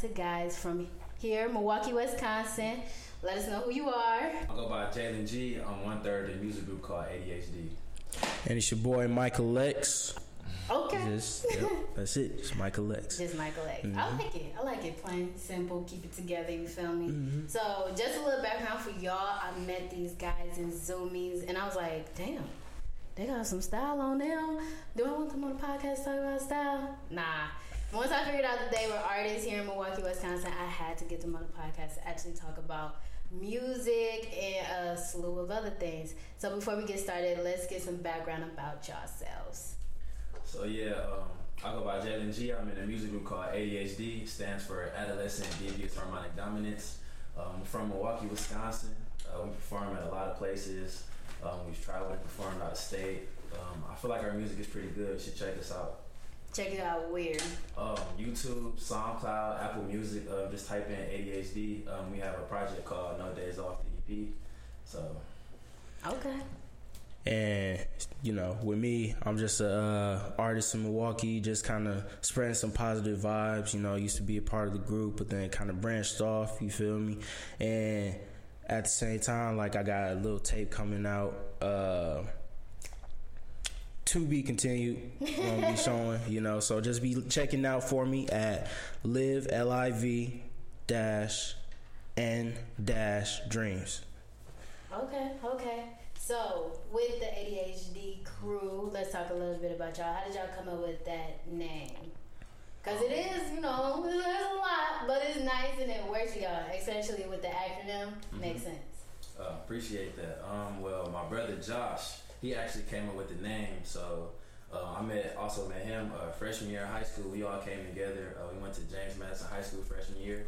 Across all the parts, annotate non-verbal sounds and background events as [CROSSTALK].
amazing, talented guys from here, Milwaukee, Wisconsin. Let us know who you are. I go by Jalen G. I'm one third of a music group called ADHD. And it's your boy Michael Lex. Okay. Just, yep, that's it. It's Michael Lex. Just Michael X. I mm-hmm. like it. I like it. Plain, simple, keep it together, you feel me? Mm-hmm. So, just a little background for y'all. I met these guys in Zoomies, and I was like, damn, they got some style on them. Do I want them on the podcast to talk about style? Nah. Once I figured out that they were artists here in Milwaukee, Wisconsin, I had to get them on the podcast to actually talk about music and a slew of other things. So, before we get started, let's get some background about yourselves. So yeah, um, I go by Jalen G. I'm in a music group called ADHD. Stands for Adolescent Devious Harmonic Dominance. Um, from Milwaukee, Wisconsin. Uh, we perform at a lot of places. Um, we've traveled and performed out of state. Um, I feel like our music is pretty good. You should check us out. Check it out, weird. Um, YouTube, SoundCloud, Apple Music. Uh, just type in ADHD. Um, we have a project called No Days Off the EP. So Okay. And you know, with me, I'm just a uh, artist in Milwaukee, just kind of spreading some positive vibes. You know, I used to be a part of the group, but then kind of branched off. You feel me? And at the same time, like I got a little tape coming out. Uh, to be continued. Gonna be [LAUGHS] showing, you know. So just be checking out for me at live l i v dash n dash dreams. Okay, okay. So, with the ADHD crew, let's talk a little bit about y'all. How did y'all come up with that name? Because it is, you know, there's a lot, but it's nice and it works for y'all, especially with the acronym. Makes sense. Uh, appreciate that. Um, well, my brother Josh, he actually came up with the name. So uh, I met also met him uh, freshman year in high school. We all came together. Uh, we went to James Madison High School freshman year.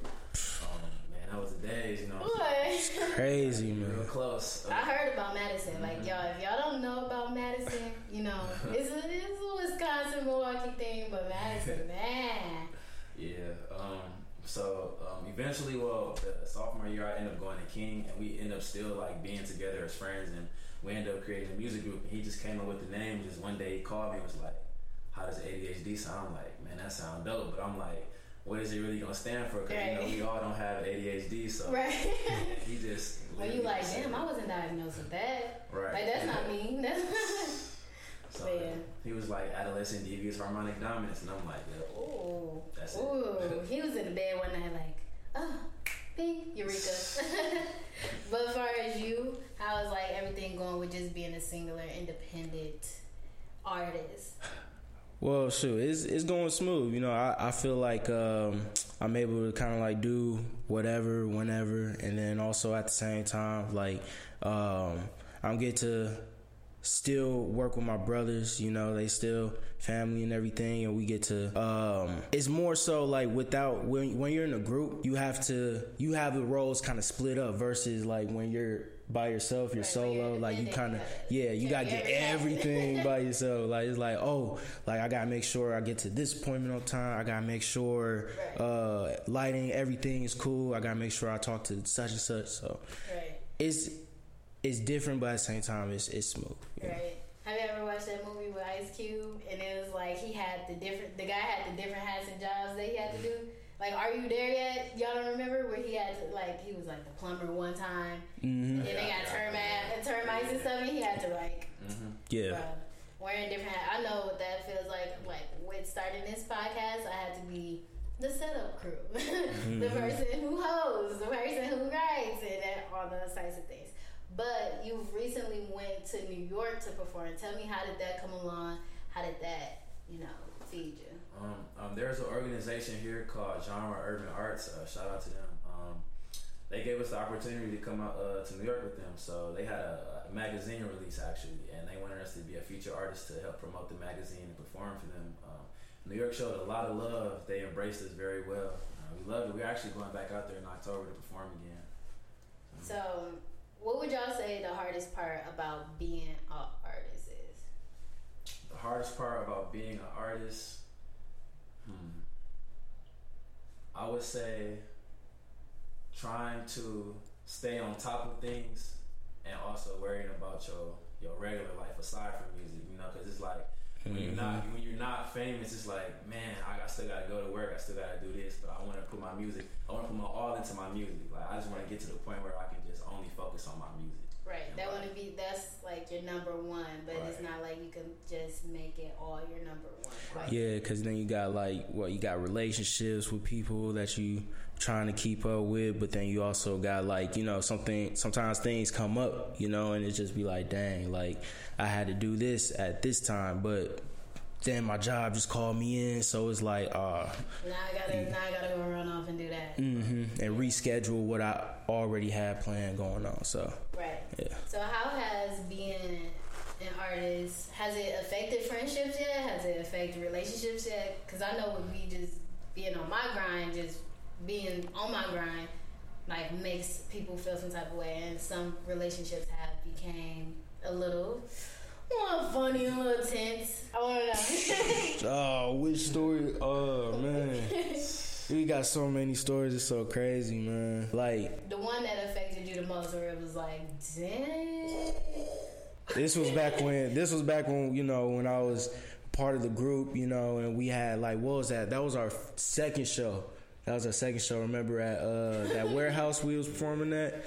Um, man, that was the days, you know. What? Crazy man. Real man. close. I heard about Madison. Like, y'all, if y'all don't know about Madison, you know, [LAUGHS] it's a, it's a Wisconsin, Milwaukee thing, but Madison, [LAUGHS] man. Yeah. Um, so um, eventually, well, the sophomore year, I ended up going to King, and we ended up still like being together as friends, and we ended up creating a music group. And he just came up with the name. Just one day, he called me and was like, "How does ADHD sound?" I'm like, "Man, that sounds dope," but I'm like. What is it really gonna stand for? Because you know we all don't have ADHD, so Right. [LAUGHS] he just. [LAUGHS] Well, you like, damn, I wasn't diagnosed with that. Right. Like, that's not me. [LAUGHS] That's. So Yeah. he was like adolescent devious harmonic dominance, and I'm like, yeah, Ooh. That's it. Ooh. He was in the bed one night like, oh, bing, Eureka. [LAUGHS] but as far as you, how is like everything going with just being a singular, independent artist? Well, shoot, it's it's going smooth. You know, I, I feel like um, I'm able to kind of like do whatever, whenever, and then also at the same time, like um, I'm get to still work with my brothers. You know, they still family and everything, and we get to. Um, it's more so like without when when you're in a group, you have to you have the roles kind of split up versus like when you're by yourself, you're Right, when you're solo. Like you kind of yeah, you gotta get everything. by [LAUGHS] yourself. Like it's like, oh, like I gotta make sure I get to this appointment on time. I gotta make sure uh, lighting, everything is cool. I gotta make sure I talk to such and such. So Right, it's it's different, but at the same time, it's it's smooth. right. Have you ever watched that movie with Ice Cube? And it was like he had the different, the guy had the different hats and jobs that he had to do. Like, are you there yet? Y'all don't remember where he had to, like, he was like the plumber one time. hmm And then they got termite, and termites and stuff, and he had to, like, Yeah, Bruh, wearing different hats. I know what that feels like. Like with starting this podcast, I had to be the setup crew, [LAUGHS] the person who hosts, the person who writes, and all those types of things. But you recently went to New York to perform. Tell me how did that come along? How did that, you know, feed you? Um, um, there's an organization here called Genre Urban Arts. Uh, shout out to them. Um, they gave us the opportunity to come out uh, to New York with them. So they had a, a magazine release actually, and they wanted us to be a feature artist to help promote the magazine and perform for them. Um, New York showed a lot of love. They embraced us very well. Uh, we loved it. We're actually going back out there in October to perform again. So, what would y'all say the hardest part about being an artist is? The hardest part about being an artist, hmm, I would say trying to stay on top of things and also worrying about your your regular life aside from music. You know, because it's like Mm-hmm. not when you're not famous, it's like, man, I, I still gotta go to work. I still gotta do this, but I want to put my music. I want to put my all into my music. Like I just want to get to the point where I can just only focus on my music. Right. That wouldn't be that's like your number one, but it's not like you can just make it all your number one. Like, Yeah, because then you got like well, you got relationships with people that you trying to keep up with, but then you also got like you know something. Sometimes things come up, you know, and it just be like, dang, like I had to do this at this time, but then my job just called me in, so it's like, uh, Now I gotta now I gotta go run off and do that. Mm-hmm. and reschedule what I already had planned going on. So Right. yeah. So how has being an artist has it affected friendships yet? Has it affected relationships yet? Because I know with me just being on my grind, just being on my grind, like makes people feel some type of way, and some relationships have became a little more funny, a little tense. I want to know. [LAUGHS] Oh, which story? Oh man, we got so many stories. It's so crazy, man. Like the one that affected you the most, where it was like, dang. this was back when this was back when you know when I was part of the group, you know, and we had like what was that? That was our second show. That was our second show. Remember at uh, that warehouse we was performing at?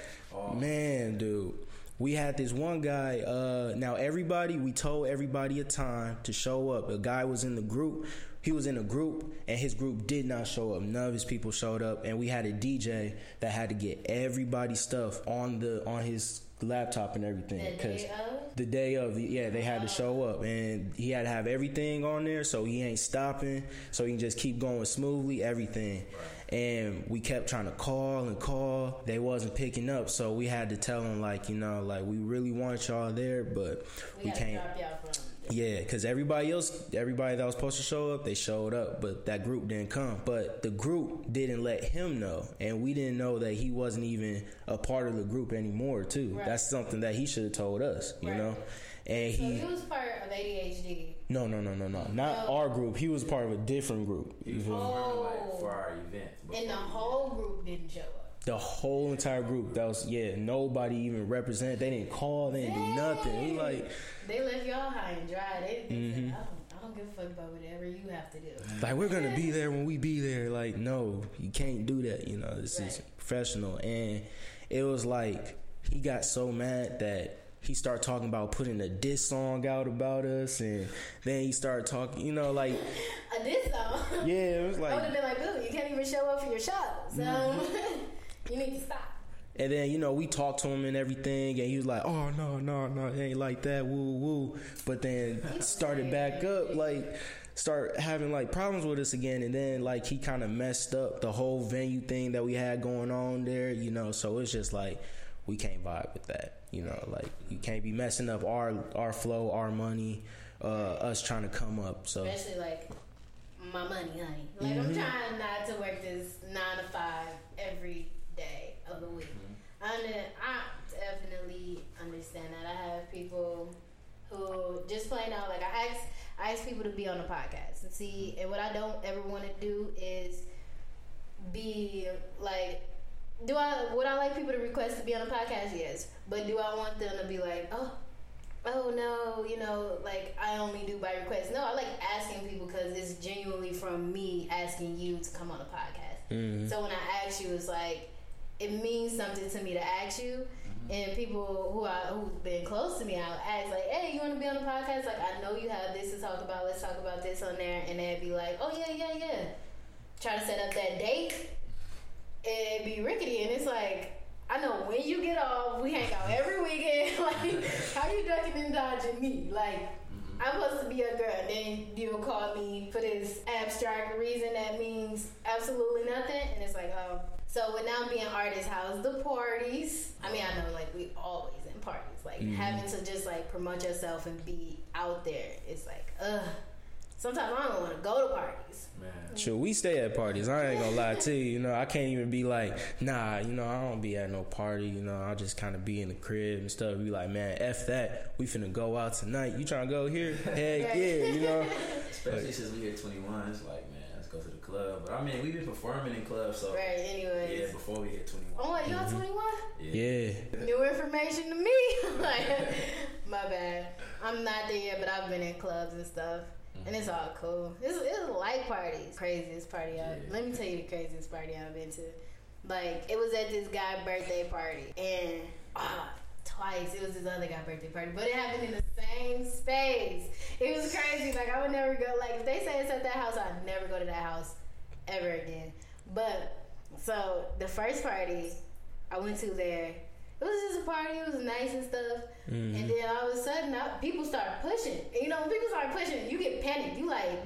Man, dude. We had this one guy. Uh, now everybody, we told everybody a time to show up. A guy was in the group. He was in a group, and his group did not show up. None of his people showed up, and we had a DJ that had to get everybody's stuff on the on his laptop and everything. because of? the day of the yeah they had to oh. show up and he had to have everything on there so he ain't stopping so he can just keep going smoothly everything and we kept trying to call and call they wasn't picking up so we had to tell him like you know like we really want y'all there but We, we can't drop y'all from. Yeah, because everybody else, everybody that was supposed to show up, they showed up, but that group didn't come. But the group didn't let him know, and we didn't know that he wasn't even a part of the group anymore. Too. Right. That's something that he should have told us, you Right. know. And So he, he was part of ADHD. no, no, no, no, no, not Oh. our group. He was part of a different group. He was feel me? performing like Oh. for our event. And the whole group didn't show up. The whole entire group. That was yeah. Nobody even represented. They didn't call. They didn't do nothing. We like. They left y'all high and dry. They, they Mm-hmm. said, I don't, I don't give a fuck about whatever you have to do. like we're gonna be there when we be there like no you can't do that you know this is professional and it was like he got so mad that he started talking about putting a diss song out about us and then he started talking you know like [LAUGHS] a diss song. yeah it was like I would have been like, dude, you can't even show up for your show. So Mm-hmm. [LAUGHS] you need to stop. and then you know we talked to him and everything and he was like oh no no no it ain't like that woo woo but then started back up like start having like problems with us again and then like he kind of messed up the whole venue thing that we had going on there you know so it's just like we can't vibe with that you know like you can't be messing up our our flow our money uh us trying to come up so Especially like my money, honey. Like Mm-hmm. I'm trying not to work this nine to five every day of the week. I, under, I definitely understand that. I have people who just plain out like I ask I ask people to be on the podcast and see and what I don't ever want to do is be like do I would I like people to request to be on the podcast? Yes. But do I want them to be like, oh oh no, you know, like I only do by request. No, I like asking people because it's genuinely from me asking you to come on the podcast. mhm. So when I ask you, it's like it means something to me to ask you. Mm-hmm. And people who I who've been close to me, I'll ask like, "Hey, you want to be on the podcast? Like, I know you have this to talk about. Let's talk about this on there." And they'd be like, "Oh yeah, yeah, yeah." Try to set up that date. It'd be rickety, and it's like, I know when you get off, we hang out every weekend. [LAUGHS] like, [LAUGHS] how you ducking and dodging me? Like, mm-hmm. I'm supposed to be a girl, and then you'll call me for this abstract reason that means absolutely nothing, and it's like, oh. So with now being artist, how's the parties? I mean, I know like we always in parties, like mm-hmm. having to just like promote yourself and be out there. It's like, ugh. Sometimes I don't want to go to parties. Man. Sure, we stay at parties. I ain't gonna lie to you. You know, I can't even be like, nah. You know, I don't be at no party. You know, I'll just kind of be in the crib and stuff. Be like, man, f that. We finna go out tonight. You trying to go here? Heck [LAUGHS] yeah. You know. Especially since we hit 21, it's like, man, let's go to the club. But I mean, we've been performing in clubs, so Right. Anyways. yeah, before we hit twenty one. Oh, what, y'all 21? Yeah. New information to me. [LAUGHS] [LAUGHS] like, my bad. I'm not there yet, but I've been in clubs and stuff. And it's all cool. It's, it's a light party. Craziest party I Yeah. Let me tell you the craziest party I've been to. Like, it was at this guy's birthday party. And, ah, twice. It was this other guy's birthday party. But it happened in the same space. It was crazy. Like, I would never go. Like, if they say it's at that house, I'd never go to that house ever again. But, so, the first party I went to there, it was just a party. It was nice and stuff. Mm-hmm. And then all of a sudden, I, people start pushing. And, you know, when people start pushing, you get panicked. You like,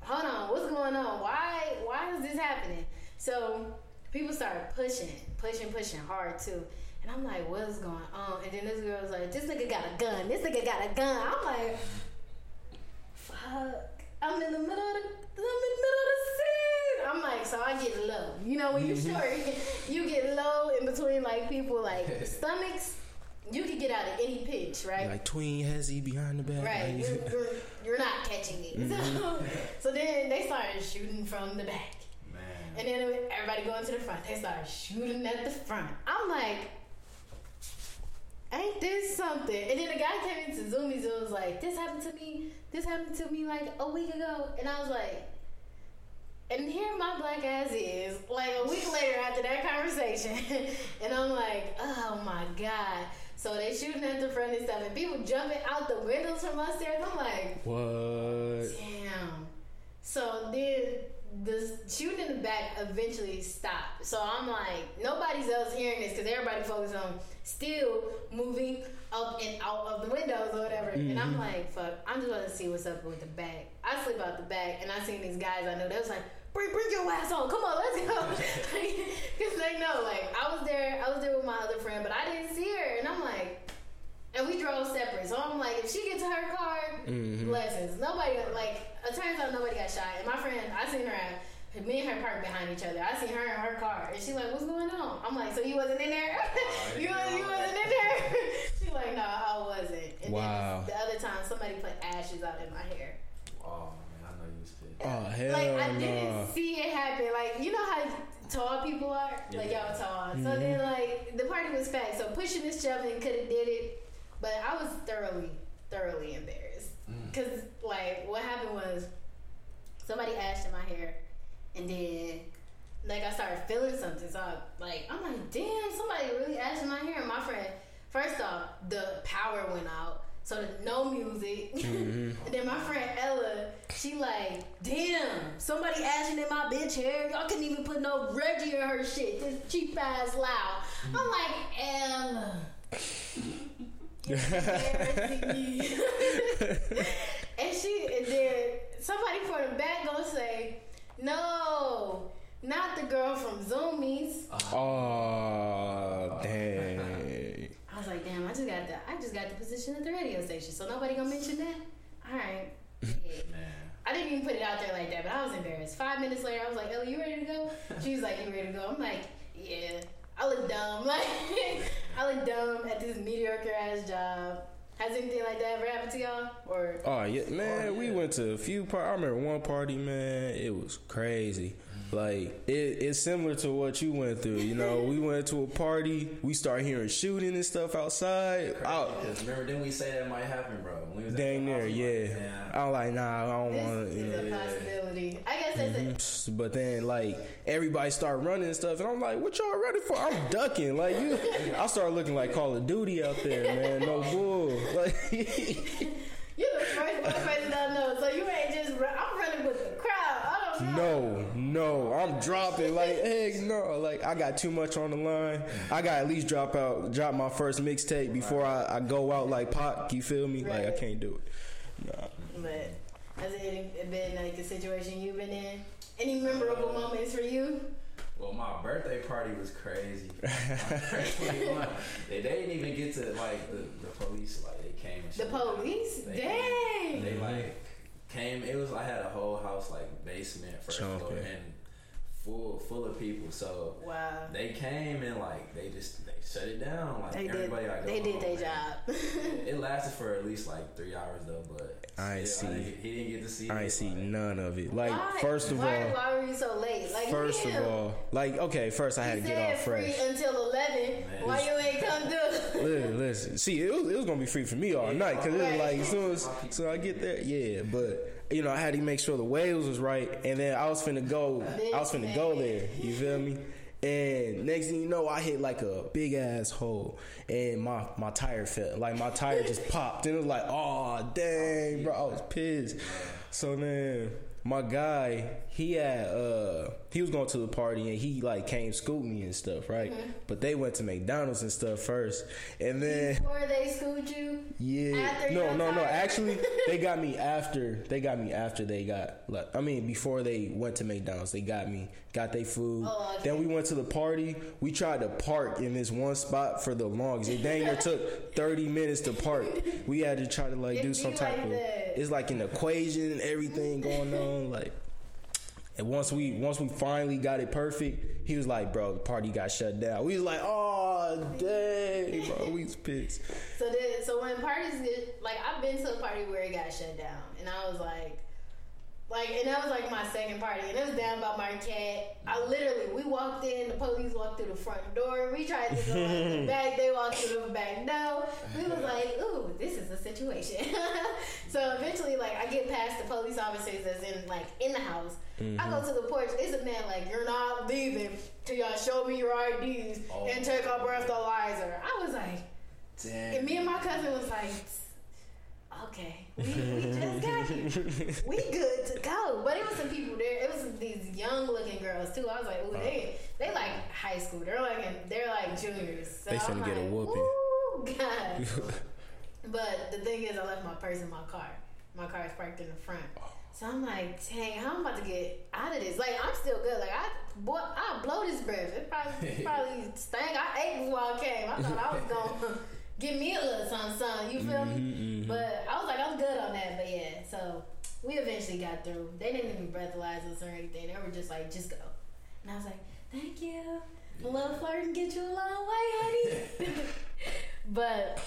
hold on, what's going on? Why, why is this happening? So people started pushing, pushing, pushing hard too. And I'm like, what's going on? And then this girl was like, this nigga got a gun. This nigga got a gun. I'm like, fuck. I'm in the middle of the, I'm in the middle of the scene. I'm like, so I get low. You know, when you mm-hmm. short, [LAUGHS] you get low in between like people like [LAUGHS] stomachs. You can get out of any pitch, right? Like tween hezzy behind the back. Right, like- you're, [LAUGHS] you're, you're not catching it. Mm-hmm. So, so then they started shooting from the back. Man. And then everybody going to the front. They started shooting at the front. I'm like, ain't this something? And then the guy came into Zoomies and was like, this happened to me. This happened to me like a week ago. And I was like, and here my black ass is, like a week later after that conversation. [LAUGHS] and I'm like, oh my God. So they shooting at the front and stuff, and people jumping out the windows from upstairs. I'm like, What? Damn. So then the shooting in the back eventually stopped. So I'm like, nobody's else hearing this because everybody focused on still moving up and out of the windows or whatever. And I'm mm-hmm. like, fuck, I'm just gonna see what's up with the back. I slip out the back and I seen these guys I know. They was like, bring, bring your ass on. Come on, let's go. [LAUGHS] Because they know, like, I was there. I was there with my other friend, but I didn't see her. And I'm like, and we drove separate. So I'm like, if she gets to her car, mm-hmm. blessings. Nobody like. It turns out nobody got shot. And my friend, I seen her. At, me and her parked behind each other. I see her in her car, and she's like, "What's going on?" I'm like, "So you wasn't in there? Oh, [LAUGHS] you you wasn't in there?" [LAUGHS] she like, "No, I wasn't." And Wow. then the other time, somebody put ashes out in my hair. Oh man, I know you was pissed. Oh hell Like I no. didn't see it happen. Like you know how tall people are. Like y'all tall. So then mm-hmm. like the party was packed. So pushing and shoving could have did it, but I was thoroughly, thoroughly embarrassed. Mm. Cause like what happened was somebody ashed in my hair, and then like I started feeling something. So I, like I'm like, damn, somebody really ashed in my hair. And my friend, first off, the power went out. So there's no music. [LAUGHS] Mm-hmm. and then my friend Ella, she like, damn, somebody ashing in my bitch hair. Y'all couldn't even put no Reggie in her shit. This cheap ass loud. I'm like, Ella. You're embarrassing me. [LAUGHS] and she and then somebody from the back gonna say, No, not the girl from Zoomies. Oh dang. I was like, damn, I just got the I just got the position at the radio station, so nobody gonna mention that? Alright. [LAUGHS] Yeah. I didn't even put it out there like that, but I was embarrassed. Five minutes later, I was like, Ellie, you ready to go? She was like, You ready to go? I'm like, Yeah. I look dumb. [LAUGHS] Like, I look dumb at this mediocre ass job. Has anything like that ever happened to y'all? Or Oh yeah, man. Oh, We went to a few par I remember one party, man. It was crazy. Like it, it's similar to what you went through. You know, we went to a party. We start hearing shooting and stuff outside. I, Because remember, didn't we say that might happen, bro? When we was dang the near, house, yeah. like, man, I'm like, nah, I don't want to. is You know. a possibility. I guess that's it. Mhm. But then, like everybody start running and stuff, and I'm like, "What y'all ready for?" I'm ducking. Like you, I start looking like Call of Duty out there, man. No bull. [LAUGHS] Like, You're the first one person I know, so you ain't just. Run, I'm running with the crowd. I don't know. No, no, I'm dropping. Like, heck no. Like I got too much on the line. I got at least drop out, drop my first mixtape before I, I go out like Pac. You feel me? Like I can't do it. Nah. But has it been like a situation you've been in? Any memorable moments for you? Well, my birthday party was crazy. My birthday one, they, they didn't even get to like the, the police. Like they came. And The police? They Dang. They like came. It was. I had a whole house like basement, first floor, and full full of people. So Wow. they came and like they just they shut it down. Like They did. everybody like They oh, did their job. [LAUGHS] It lasted for at least like three hours though, but I ain't still, see- didn't- he didn't get to see. I it, ain't see like, none of it. Like why? first of why, all, why were you so late? Like, first of all, like okay, first I had You to get off fresh. free until eleven. Why you ain't come do it? [LAUGHS] Listen, listen. See, it was, it was gonna be free for me all night because it was like as soon as so I get there, yeah. But you know, I had to make sure the waves was right, and then I was finna go. I was finna go there. You feel me? And next thing you know, I hit like a big ass hole, and my my tire fell. Like my tire just [LAUGHS] popped, and it was like, oh dang, bro, I was pissed. So then my guy, he had uh he was going to the party and he like came scoop me and stuff, right? But they went to McDonald's and stuff first, and then. Before they schooled you. Yeah. After no, your no, no. Actually, [LAUGHS] they got me after. They got me after they got. Like, I mean, before they went to McDonald's, they got me, got their food. Oh, okay. Then we went to the party. We tried to park in this one spot for the longest. It dang near [LAUGHS] took thirty minutes to park. We had to try to like It do some type like of. that. It's like an equation and everything going on. Like, and once we once we finally got it perfect, he was like, "Bro, the party got shut down." We was like, "Oh, dang, bro, we was pissed." So then, so when parties get like I've been to a party where it got shut down, and I was like, like, and that was like my second party, and it was down by Marquette. I literally, we walked in, the police walked through the front door, we tried to go out the [LAUGHS] back, they walked through the back door. We was like, ooh, this is a situation. [LAUGHS] so eventually, like, I get past the police officers that's in like in the house. I go mm-hmm. to the porch. It's a man like, you're not leaving till y'all show me your IDs Oh. and take a breathalyzer. I was like. Damn. And me and my cousin was like, okay, we, we just got here. We good to go. But it was some people there. It was these young looking girls too. I was like, ooh, uh. they they like high school. They're like in, they're like juniors. So They I'm finna get a like, whooping. Ooh, God. [LAUGHS] but the thing is, I left my purse in my car. My car is parked in the front. Oh. So I'm like, dang, how I'm about to get out of this? Like, I'm still good. Like, I, boy, I blow this breath. It probably, it [LAUGHS] probably stank. I ate before I came. I thought I was [LAUGHS] gonna give me a little something, something. You feel me? Mm-hmm, mm-hmm. But I was like, I'm good on that. But yeah, so we eventually got through. They didn't even breathalyze us or anything. They were just like, just go. And I was like, thank you. A little flirting get you a long way, honey. [LAUGHS] but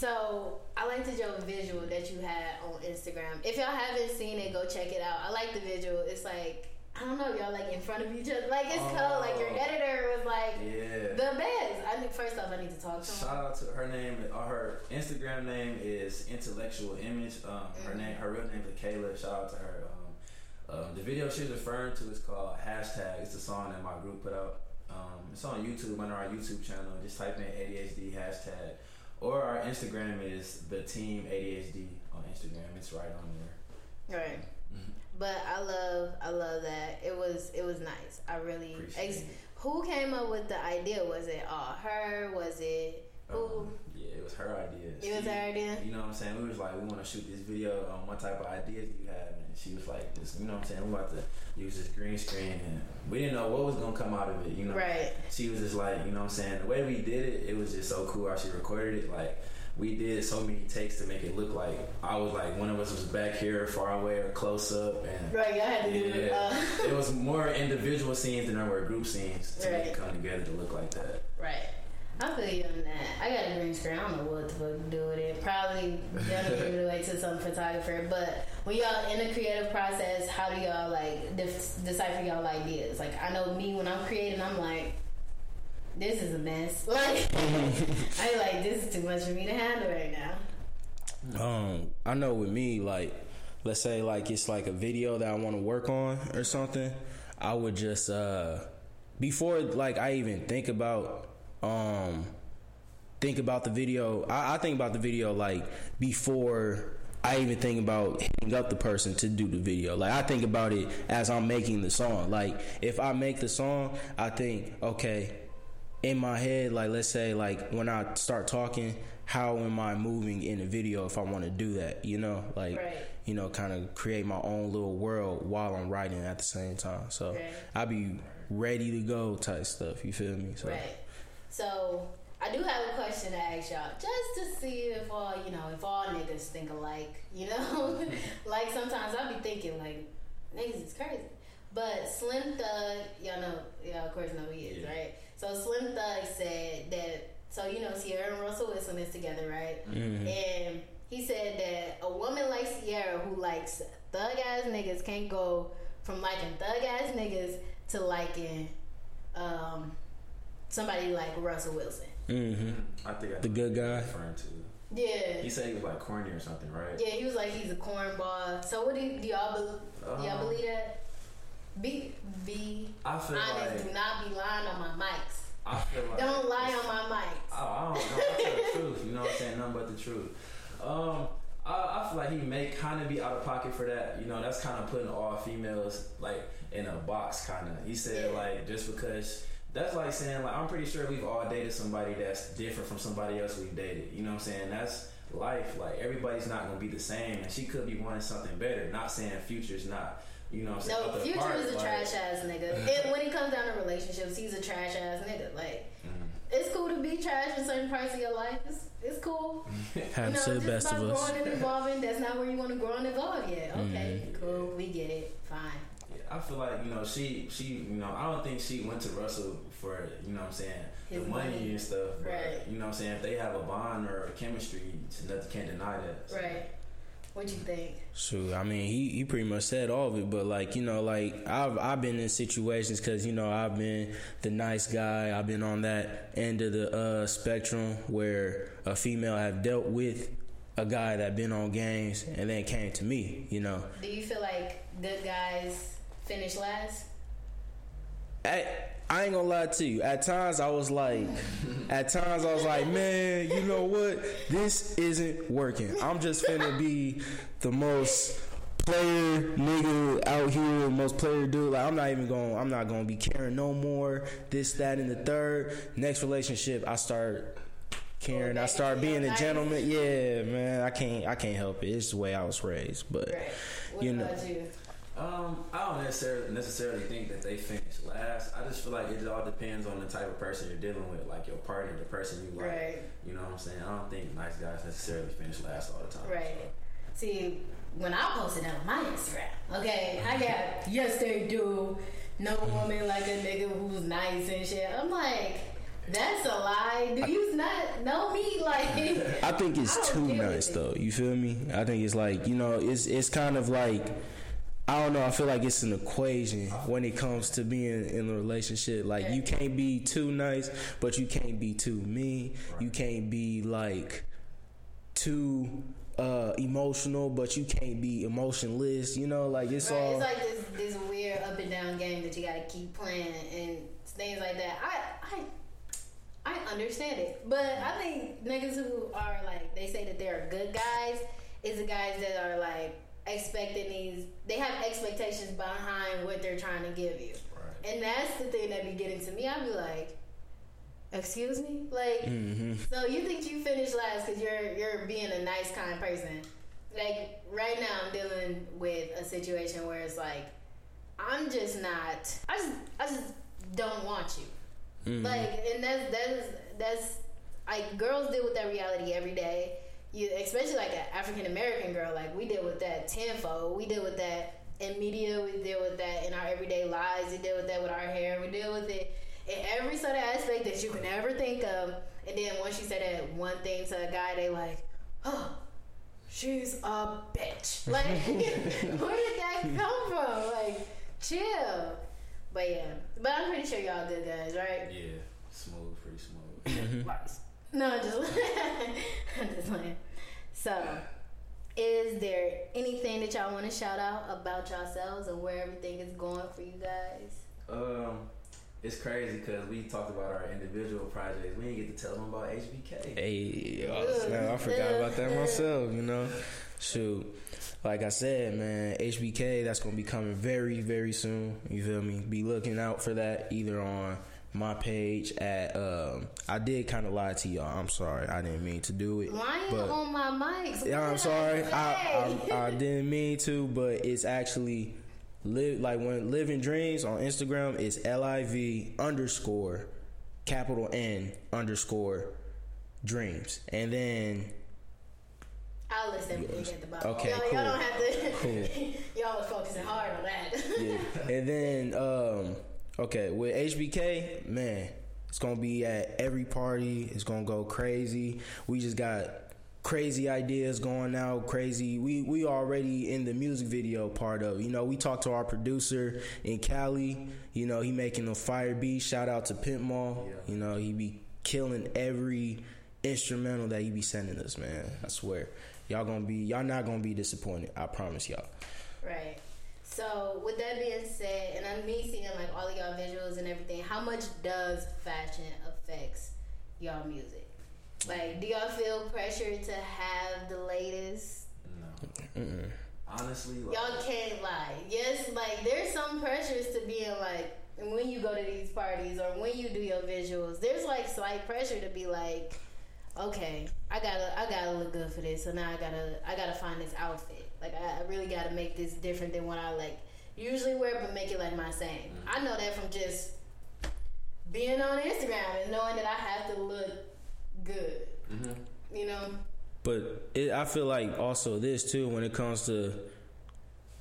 so I liked the Joe visual that you had on Instagram. If y'all haven't seen it, go check it out. I like the visual. It's like I don't know, y'all like in front of each other. Like it's cool. Like your Oh. editor was like Yeah. the best. I need, first off, I need to talk to him. Shout out to her name. Or her Instagram name is Intellectual Image. Um, her name, her real name is Kayla. Shout out to her. Um, um, the video she's referring to is called hashtag. It's a song that my group put out. Um, it's on YouTube under our YouTube channel. Just type in ADHD hashtag, or our Instagram is the Team ADHD on Instagram. It's right on there. Right. But I love, I love that. It was, it was nice. I really. Ex- it. who came up with the idea? Was it all her? Was it who? Um, yeah, it was her idea. it was her idea. You know what I'm saying? We was like, we want to shoot this video on what type of ideas do you have, and she was like, this, you know what I'm saying? We about to use this green screen, and we didn't know what was gonna come out of it. You know, Right. she was just like, you know what I'm saying? The way we did it, it was just so cool how she recorded it. Like, we did so many takes to make it look like I was like one of us was back here, far away, or close up, and. Right. Y'all had to do it. Yeah, Uh, it was more individual scenes than there were group scenes to make it come together to look like that. Right. I feel you on that. I got a green screen. I don't know what the fuck to do with it. Probably gonna give it away to some photographer. But when y'all in the creative process, how do y'all like def- decipher y'all ideas? Like I know me when I'm creating, I'm like, this is a mess. [LAUGHS] Like I like this is too much for me to handle right now. Um, I know with me, like, let's say like it's like a video that I want to work on or something. I would just uh, before like I even think about um, think about the video. I, I think about the video like before I even think about hitting up the person to do the video. Like I think about it as I'm making the song. Like if I make the song, I think, okay, in my head, like let's say like when I start talking, how am I moving in the video if I want to do that? You know, like Right. you know, kind of create my own little world while I'm writing at the same time. So Right. I be ready to go type stuff. You feel me? So Right. So I do have a question to ask y'all, just to see if all you know, if all niggas think alike. You know, [LAUGHS] like sometimes I be thinking like niggas is crazy. But Slim Thug, y'all know, y'all of course know who he is, Yeah. right? So Slim Thug said that. So you know, Ciara and Russell Wilson is together, right? Mm-hmm. And he said that a woman like Ciara who likes thug ass niggas can't go from liking thug ass niggas to liking um, somebody like Russell Wilson. hmm I think I The good guy. referring to. Yeah. He said he was like corny or something, right? Yeah, he was like he's a cornball. So what do, you, do y'all believe? do y'all Um, believe that? Be be I feel honest. like do not be lying on my mics. I feel like Don't lie on my mics. Oh, I don't know. I tell the [LAUGHS] truth. You know what I'm saying? Nothing but the truth. Um, I, I feel like he may kind of be out of pocket for that. You know, that's kind of putting all females like in a box. Kind of. He said Yeah. like just because. That's like saying like I'm pretty sure we've all dated somebody that's different from somebody else we've dated. You know what I'm saying? That's life. Like everybody's not gonna be the same, and she could be wanting something better. Not saying Future's not. You know what I'm saying? No, up to Future par, is a like- trash ass nigga. [LAUGHS] And when it comes down to relationships, he's a trash ass nigga. Like, Mhm. it's cool to be trash in certain parts of your life. It's, it's cool. [LAUGHS] Have you know, to the just best about of us. growing and evolving. That's not where you want to grow and evolve yet. [LAUGHS] Okay, Mm-hmm. cool. We get it. Fine. Yeah, I feel like you know she she you know I don't think she went to Russell for you know what I'm saying His the money, money. and stuff. But, Right. You know what I'm saying if they have a bond or a chemistry, nothing can't deny that. So, Right. What do you think? Shoot, I mean, he, he pretty much said all of it, but like you know, like I've I've been in situations because you know I've been the nice guy. I've been on that end of the uh, spectrum where a female have dealt with a guy that been on games and then came to me. You know, Do you feel like good guys finish last? I, I ain't gonna lie to you. At times I was like, [LAUGHS] at times I was like, man, you know what? This isn't working. I'm just finna be the most player nigga out here, most player dude. Like I'm not even going. I'm not gonna be caring no more. This, that, and the third. Next relationship, I start caring. I start being a gentleman. Yeah, man. I can't. I can't help it. It's the way I was raised. But Right. You know. you? Um, I don't necessarily necessarily think that they finish last. I just feel like it all depends on the type of person you're dealing with, like your partner, the person you like. Right. You know what I'm saying? I don't think nice guys necessarily finish last all the time. Right. See, when I posted that on my Instagram, okay, I got yes they do. No woman like a nigga who's nice and shit. I'm like, that's a lie. Do you not know me? [LAUGHS] Like, I think it's I too nice it. though. You feel me? I think it's like you know, it's it's kind of like I don't know. I feel like it's an equation when it comes to being in a relationship. Like you can't be too nice, but you can't be too mean. You can't be like too uh emotional, but you can't be emotionless. You know, like it's Right, all. it's like this this weird up and down game that you gotta keep playing and things like that. I I I understand it, but I think niggas who are like they say that they're good guys is the guys that are like expecting these. They have expectations behind what they're trying to give you, Right. and that's the thing that be getting to me. I be like. Excuse me, like, hmm so you think you finished last because you're you're being a nice, kind person. Like right now, I'm dealing with a situation where it's like I'm just not. I just I just don't want you. Mhm. Like, and that's that's that's like girls deal with that reality every day. You especially like an African American girl. Like we deal with that tenfold. We deal with that in media. We deal with that in our everyday lives. We deal with that with our hair. We deal with it in every sort of aspect that you can ever think of. And then once you say that one thing to a guy, they like, oh, she's a bitch. [LAUGHS] Like, [LAUGHS] where did that come from? Like, chill. But yeah, but I'm pretty sure y'all good guys, right? Yeah. Smooth, pretty smooth. Mm-hmm. No, I'm just [LAUGHS] I'm just playing. So, is there anything that y'all want to shout out about yourselves or where everything is going for you guys? Um, it's crazy because we talked about our individual projects. We didn't get to tell them about HBK. Hey, Ugh. snap, I forgot about that myself, you know. Shoot. Like I said, man, HBK, that's gonna be coming very, very soon. You feel me? Be looking out for that either on my page at um I did kinda lie to y'all. I'm sorry. I didn't mean to do it. Lying But- on my mics. Yeah, I'm sorry. I, I I didn't mean to, but it's actually live like when living dreams on Instagram is L I V underscore capital N underscore dreams, and then I'll list everything at the bottom. Okay, y'all, cool. y'all don't have to. Cool. [LAUGHS] y'all was focusing hard on that. yeah. And then, um, okay, with HBK, man, it's gonna be at every party. It's gonna go crazy. We just got crazy ideas going out. Crazy. We we already in the music video part of. it. You know, we talked to our producer in Cali. You know, he making a fire beat. Shout out to Pimp Mall. Yeah. You know, he be killing every instrumental that he be sending us. Man, I swear. Y'all gonna be y'all not gonna be disappointed. I promise y'all. Right. So with that being said, and I'm me seeing like all of y'all visuals and everything, how much does fashion affects y'all music? Like, do y'all feel pressure to have the latest? No. Honestly, like, Y'all can't lie. Yes, like there's some pressures to being like when you go to these parties or when you do your visuals, there's like slight pressure to be like, okay, I gotta I gotta look good for this, so now I gotta I gotta find this outfit. Like I, I really gotta make this different than what I like usually wear, but make it like my same. I know that from just being on Instagram and knowing that I have to look good. Mhm. You know. But it, I feel like also this too when it comes to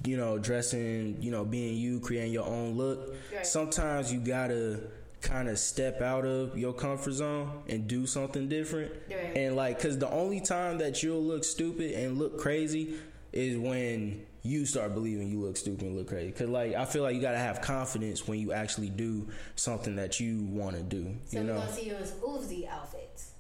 you know dressing, you know being you, creating your own look. Right. Sometimes you gotta kind of step out of your comfort zone and do something different. Right. And like, cause the only time that you'll look stupid and look crazy is when you start believing you look stupid and look crazy. Cause like, I feel like you gotta have confidence when you actually do something that you want to do. So you know. gonna see you as Uzi outfits.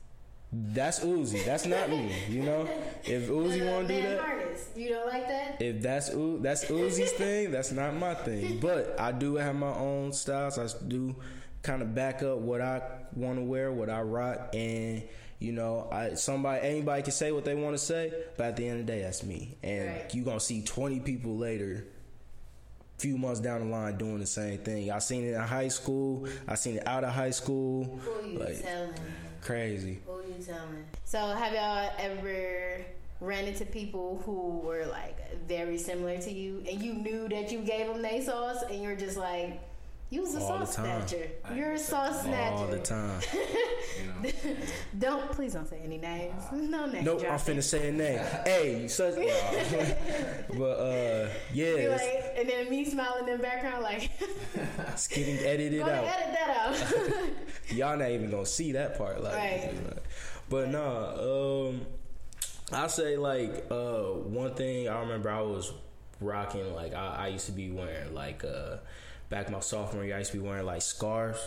That's Uzi. That's not me. You know, [LAUGHS] if Uzi Uh, want to do that, harness. You don't like that? if that's U, that's Uzi's thing, that's not my thing. [LAUGHS] But I do have my own styles. I do kind of back up what I want to wear, what I rock, and you know, I somebody anybody can say what they want to say, but at the end of the day, that's me. And Right. you gonna see twenty people later. Few months down the line, doing the same thing. I seen it in high school. I seen it out of high school. Who you Like telling? crazy. Who you telling? So have y'all ever ran into people who were like very similar to you, and you knew that you gave them they sauce, and you're just like, you was a All sauce snatcher. I You're a sauce snatcher. All the time. [LAUGHS] You know. Don't please don't say any names. No names. Nope, I'm finna say a name. hey, you such. [LAUGHS] [LAUGHS] but uh, yeah, like, and then me smiling in the background, like, it's getting edited go out. edit that out. Y'all not even gonna see that part, like. Right. But nah, um, I say like uh, one thing I remember I was rocking like I, I used to be wearing like uh, back my sophomore year I used to be wearing like scarves.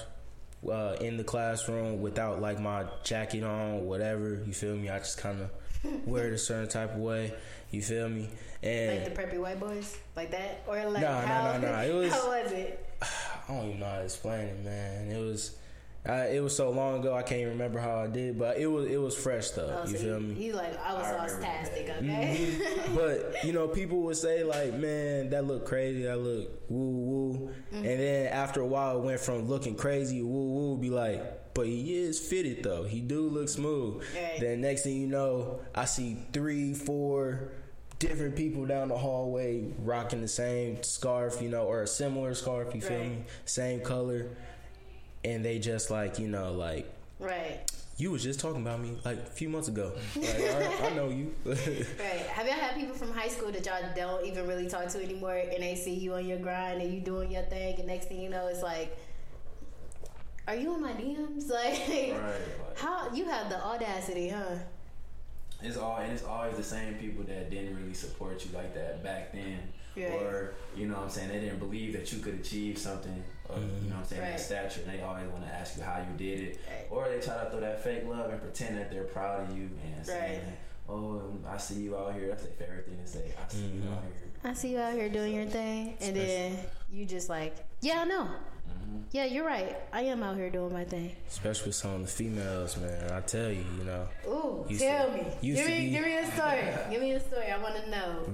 Uh, in the classroom without like my jacket on, whatever. You feel me? I just kind of [LAUGHS] wear it a certain type of way. You feel me? And like the preppy white boys, like that, or like Nah, nah, how, nah, nah. It was- [LAUGHS] how was it? [SIGHS] I don't even know how to explain it, man. It was, I, it was so long ago I can't even remember how I did, but it was it was fresh though. Oh, you so feel you, me? you like I was I remember sauce-tastic, that. okay? Mm-hmm. [LAUGHS] but you know, people would say like, "Man, that look crazy. That look woo woo," mm-hmm. and then after a while, it went from looking crazy woo woo be like, "But he is fitted though. He do look smooth." Right. Then next thing you know, I see three, four different people down the hallway rocking the same scarf, you know, or a similar scarf. You feel me? Same color, and they just like you know like. right, You was just talking about me like a few months ago. Like, I, I know you. [LAUGHS] right. Have y'all had people from high school that y'all don't even really talk to anymore, and they see you on your grind and you doing your thing, and next thing you know, it's like, are you in my DMs? [LAUGHS] Like, Right. Like, how you have the audacity, huh? it's all and it's always the same people that didn't really support you like that back then. Right. Or, you know what I'm saying, they didn't believe that you could achieve something or you know what I'm saying, Right. that stature and they always want to ask you how you did it. Right. Or they try to throw that fake love and pretend that they're proud of you and saying, Right. Oh, I see you out here. That's their favorite thing to say. I see you out here. I see you out here doing your thing, and then you just like, yeah, I know. Mm-hmm. Yeah, you're right. I am out here doing my thing. Especially with some of the females, man. I tell you, you know. Ooh, Used tell to- me. used Give me, be- give me a story. [LAUGHS] give me a story. I want to know.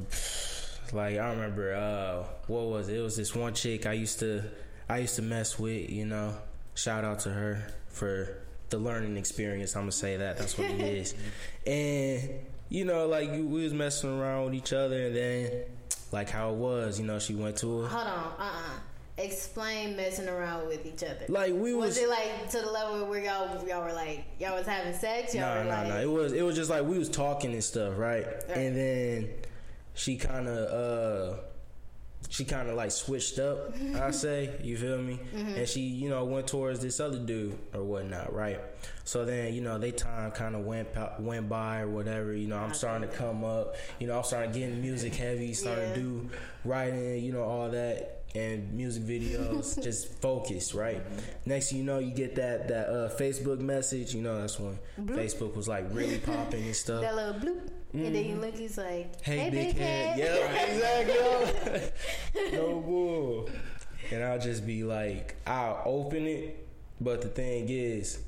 Like I remember, uh, what was it? It was this one chick I used to, I used to mess with. You know, shout out to her for the learning experience. I'm gonna say that. That's what it is. [LAUGHS] And you know, like we was messing around with each other, and then like how it was. You know, she went to a Hold on. Uh uh explain messing around with each other. Like we was, was it like to the level where y'all y'all were like y'all was having sex? Y'all no, no, like, no. It was it was just like we was talking and stuff, right? Right. And then she kind of uh she kind of like switched up. I say, you feel me? Mm-hmm. And she, you know, went towards this other dude or whatnot, right? So then, you know, they time kind of went went by or whatever. You know, I'm starting to come up. You know, I'm starting getting music heavy, starting Yeah. to do writing, you know, all that. And music videos, [LAUGHS] just focused, right? Next, thing you know, you get that that uh, Facebook message. You know, that's when Facebook was like really [LAUGHS] popping and stuff. that little bloop, and then you look, he's like, Mm-hmm. Hey, "Hey, big head. Yeah, exactly. [LAUGHS] no bull. And I'll just be like, I'll open it, but the thing is,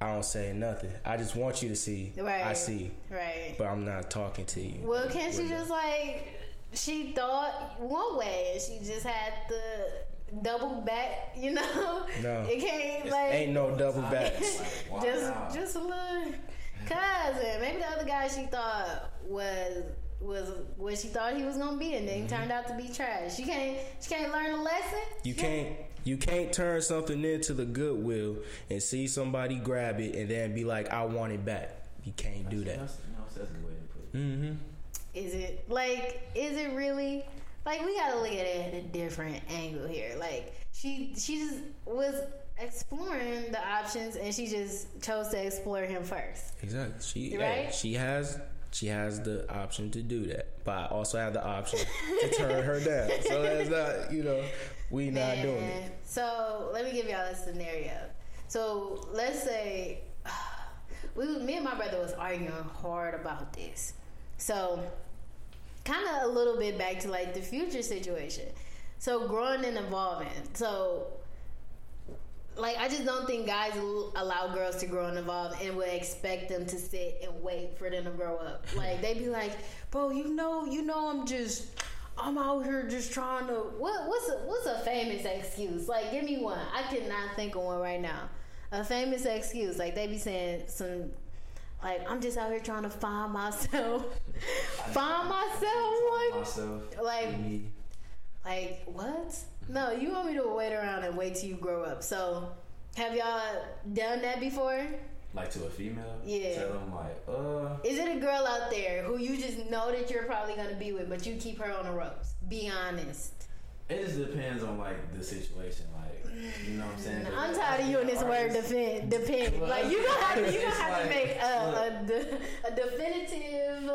I don't say nothing. I just want you to see. Right. I see, Right. but I'm not talking to you. Well, can't she just like she thought one way and she just had to double back, you know? No. [LAUGHS] It can't like Ain't no double backs. [LAUGHS] Wow. just just a little cousin. Maybe the other guy she thought was was what she thought he was gonna be, and then he Mm-hmm. turned out to be trash. She can't she can't learn a lesson. You can't. You can't turn something into the goodwill and see somebody grab it and then be like, "I want it back." You can't do that. That's, no, that's a good way to put it. Mm-hmm. Is it like is it really like we gotta look at it at a different angle here. Like she she just was exploring the options and she just chose to explore him first. Exactly. She hey, right? she has she has the option to do that, but I also have the option to [LAUGHS] turn her down. So that's not you know we not doing it. So let me give y'all a scenario. So let's say [SIGHS] we, me and my brother was arguing hard about this. So kind of a little bit back to like the future situation. So growing and evolving. So like I just don't think guys will allow girls to grow and evolve and would expect them to sit and wait for them to grow up. Hmm. Like they'd be like, "Bro, you know, you know, I'm just, I'm out here just trying to what what's a what's a famous excuse? Like, give me one. I cannot think of one right now. A famous excuse, like they be saying some. Like I'm just out here trying to find myself, [LAUGHS] find myself. Like, Myself. like Me. like what? No, you want me to wait around and wait till you grow up. So, have y'all done that before? Like to a female? Yeah. Tell them like, uh, Is it a girl out there who you just know that you're probably gonna be with, but you keep her on the ropes? Be honest. It just depends on like the situation. Like, you know what I'm saying? I'm tired of you and this word defend, depend. Well, Like you gonna have to, you gonna it's have to make a, a, de- a definitive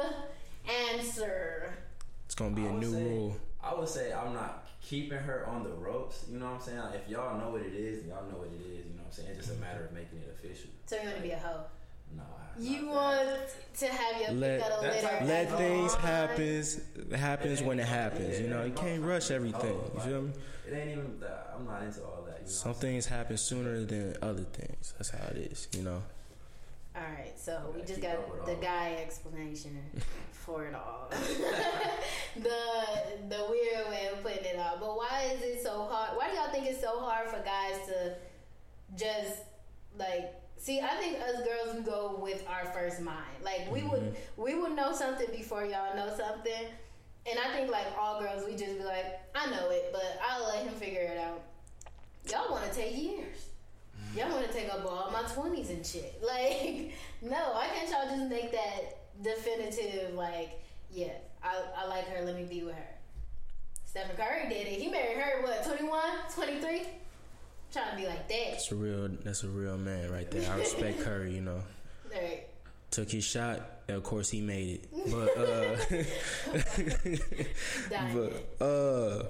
answer. It's gonna be I a would new say- rule. I would say I'm not keeping her on the ropes. You know what I'm saying? Like, if y'all know what it is, y'all know what it is. You know what I'm saying? It's just a mm-hmm. matter of making it official. So you want to be a hoe? No, I- You want to have your Let- pick of the That litter? Let oh, things times? happens happens when it happens. You know, you can't rush everything. You oh, feel me? It ain't even that. I'm not into all that. You know Some what I'm saying? things happen sooner than other things. That's how it is. You know. All right, so we just got the guy explanation [LAUGHS] for it all. [LAUGHS] the the weird way of putting it all. But why is it so hard? Why do y'all think it's so hard for guys to just like see? I think us girls we go with our first mind. Like we would mm-hmm. we would know something before y'all know something. And I think like all girls, we just be like, I know it, but I'll let him figure it out. Y'all want to take years. Mm-hmm. Y'all want to take up all my twenties and shit. [LAUGHS] Like, no, why can't y'all just make that definitive? Like, yeah, I, I like her. Let me be with her. Stephen Curry did it. He married her what 21, 23? Trying to be like that. That's a real. That's a real man right there. I respect [LAUGHS] Curry. You know, Right. took his shot. And of course, he made it. But uh, [LAUGHS] [LAUGHS] but uh,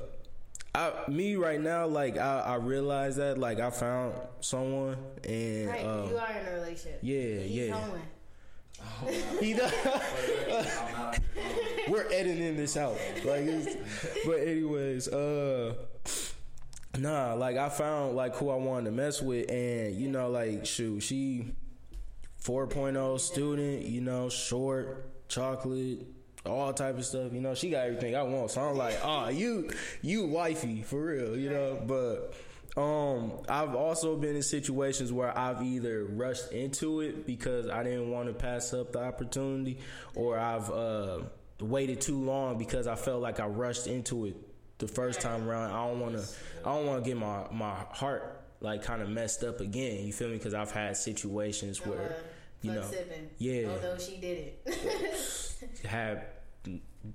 I me right now, like I, I realize that like I found someone and right. um, you are in a relationship. yeah, He's yeah. hoeing. He does. We're editing this out. Like, it's, but anyways, uh, nah, like I found like who I wanted to mess with, and you know, like shoot, she 4.0 student, you know, short, chocolate. All type of stuff, you know. She got everything I want, so I'm like, [LAUGHS] ah, you, you wifey for real, you know. But um, I've also been in situations where I've either rushed into it because I didn't want to pass up the opportunity, or I've uh, waited too long because I felt like I rushed into it the first time around. I don't want to. I don't want to get my my heart like kind of messed up again. You feel me? Because I've had situations where Uh, you know, sipping. yeah. Although she did it. [LAUGHS] have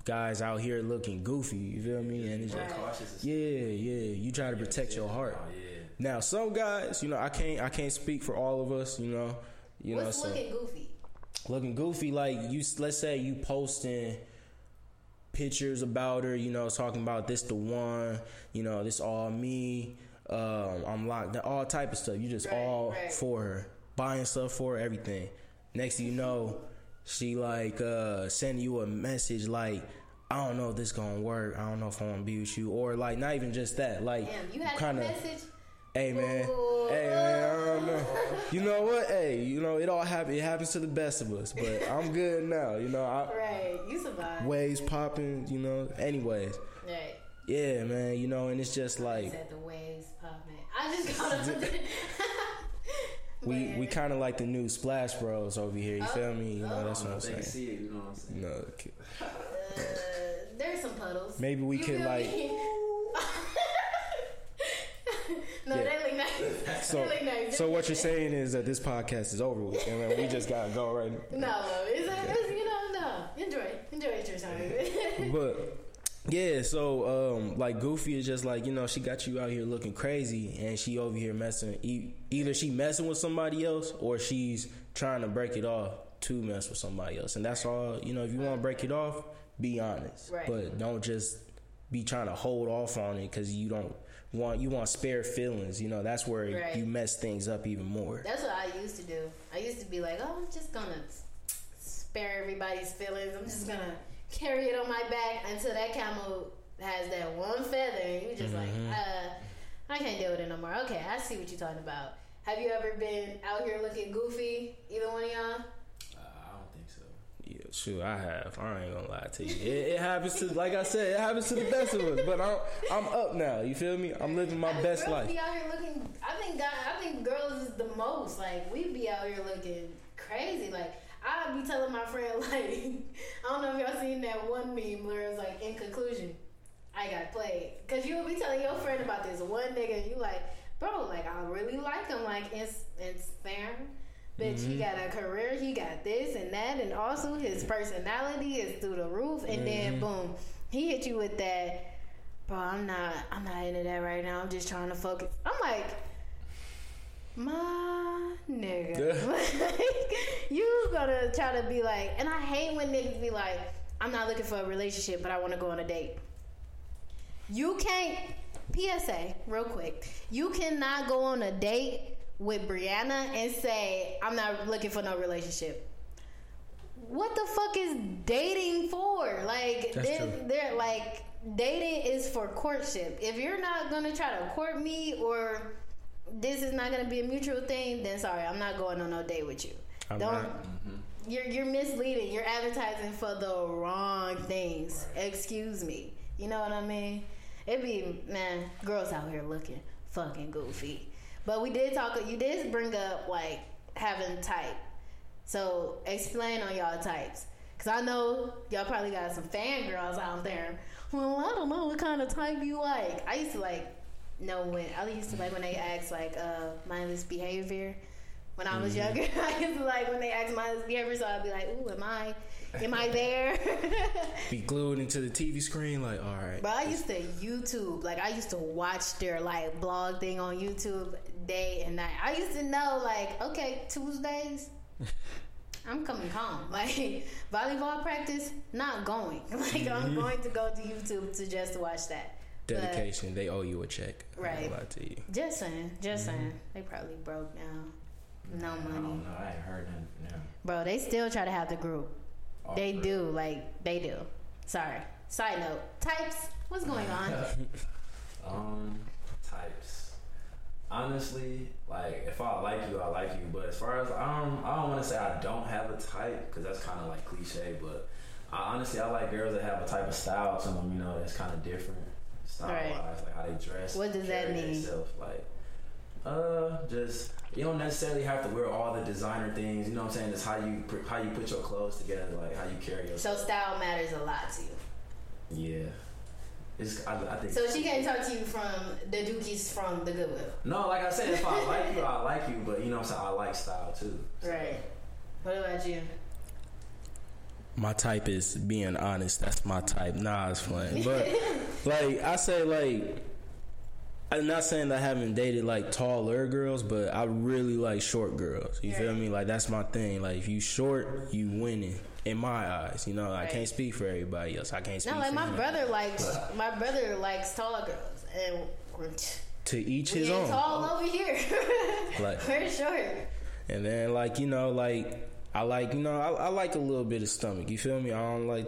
guys out here looking goofy. You feel me? And it's Be Right. cautious. yeah, yeah. You try to protect your heart. Oh, yeah. Now, some guys, you know, I can't I can't speak for all of us. You know, you know, What's so looking goofy? looking goofy. Like you, let's say you posting pictures about her. You know, talking about this the one. You know, this all me. Um, I'm locked. All type of stuff. You just Right, all right. for her, buying stuff for her, everything. Next thing you know, she like uh sending you a message like. I don't know if this gonna work. I don't know if I want to be with you, or like not even just that. Like Damn, you had kinda- a message. Hey man, Ooh. hey man, I don't know. You know what? Hey, you know it all happens. It happens to the best of us. But I'm good now. You know, I, Right, you survived. waves popping. You know. Anyways, Right. yeah, man. You know, and it's just like Said the waves popping. I just [LAUGHS] got up. we we [LAUGHS] kind of like the new Splash Bros over here. You feel me? You know, I that's what I'm if they saying. see it. You know what I'm saying? You know, okay. Uh, there's some puddles. maybe we You could like. me? [LAUGHS] no, Yeah. they look nice. [LAUGHS] So, look nice. so what you're saying is that this podcast is over with, and we just gotta go right. [LAUGHS] No, it's, it's you know no. Enjoy, enjoy your time. [LAUGHS] But yeah, so um, like Goofy is just like you know she got you out here looking crazy, and she over here messing. E- either she messing with somebody else, or she's trying to break it off to mess with somebody else, and that's all. You know, if you want to break it off, be honest, Right. but don't just be trying to hold off on it because you don't want you want spare feelings. You know, that's where Right. you mess things up even more. That's what I used to do. I used to be like, oh, I'm just gonna spare everybody's feelings. I'm just gonna carry it on my back until that camel has that one feather, and you're just like, uh, I can't deal with it no more. Okay, I see what you're talking about. Have you ever been out here looking goofy? Either one of y'all? Uh, I don't think so. Yeah, sure, I have. I ain't gonna lie to you. It, it happens to, like I said, it happens to the best of us. But I'm, I'm up now. You feel me? I'm living my best girls life. Be out here looking. I think God, I think girls is the most. Like we be out here looking crazy. Like I be telling my friend [LAUGHS] like I don't know if y'all seen that one meme where it's like in conclusion, I got played. Cause you will be telling your friend about this one nigga and you like, bro, like I really like him. Like it's it's fair. Bitch, he mm-hmm. got a career, he got this and that, and also his personality is through the roof. And then mm-hmm. boom, he hit you with that bro, I'm not, I'm not into that right now. I'm just trying to focus. I'm like, my nigga, [LAUGHS] like, you gonna try to be like, and I hate when niggas be like, I'm not looking for a relationship, but I want to go on a date. You can't. PSA, real quick. You cannot go on a date with Brianna and say, I'm not looking for no relationship. What the fuck is dating for? Like, they're, they're like, dating is for courtship. If you're not gonna try to court me or this is not gonna be a mutual thing, then sorry, I'm not going on no date with you. I'm Don't. not. Mm-hmm. You're you're misleading. You're advertising for the wrong things. Excuse me. You know what I mean? It be man, girls out here looking fucking goofy. But we did talk. You did bring up like having type. So explain on y'all types. Cause I know y'all probably got some fangirls out there. Well, I don't know what kind of type you like. I used to like know when I used to like when they asked like uh mindless behavior. When I was younger, [LAUGHS] I used to like when they asked mindless behavior, so I'd be like, "Ooh, am I, [LAUGHS] am I there?" Be glued into the TV screen, like, all right. But I used to YouTube, like I used to watch their like blog thing on YouTube day and night. I used to know like, okay, Tuesdays, [LAUGHS] I'm coming home. [LAUGHS] Like volleyball practice, not going. Like I'm mm-hmm. going to go to YouTube to just watch that. But Dedication. They owe you a check. Right. lie to you. just saying, just mm-hmm. saying, they probably broke now. No money. I don't know. I ain't heard nothing from them. bro. They still try to have the group. They do, like they do. Sorry. Side note, types. What's going on? [LAUGHS] Um, types. Honestly, like if I like you, I like you. But as far as I don't, I don't want to say I don't have a type because that's kind of like cliche. But I, honestly, I like girls that have a type of style to them. You know, that's kind of different style Right. like how they dress. What does that mean? themselves, Like, uh, just you don't necessarily have to wear all the designer things. You know what I'm saying? It's how you how you put your clothes together, like how you carry yourself. so style matters a lot to you. yeah. It's, I, I think. So she can't talk to you from the Dookies from the Goodwill. no, like I said, if I like you, I like you. But you know what I'm saying? I like style too. So, Right. What about you? My type is being honest. That's my type. Nah, it's fun. But [LAUGHS] like I say, like I'm not saying that I haven't dated like taller girls, but I really like short girls. You feel me? Like that's my thing. Like if you short, you winning in my eyes. You know, I can't speak for everybody else. I can't speak. No, like for my him. brother likes my brother likes taller girls, and To each his own. tall over here. [LAUGHS] Like- we're short. And then like you know like I like you know I, I like a little bit of stomach. You feel me? I don't like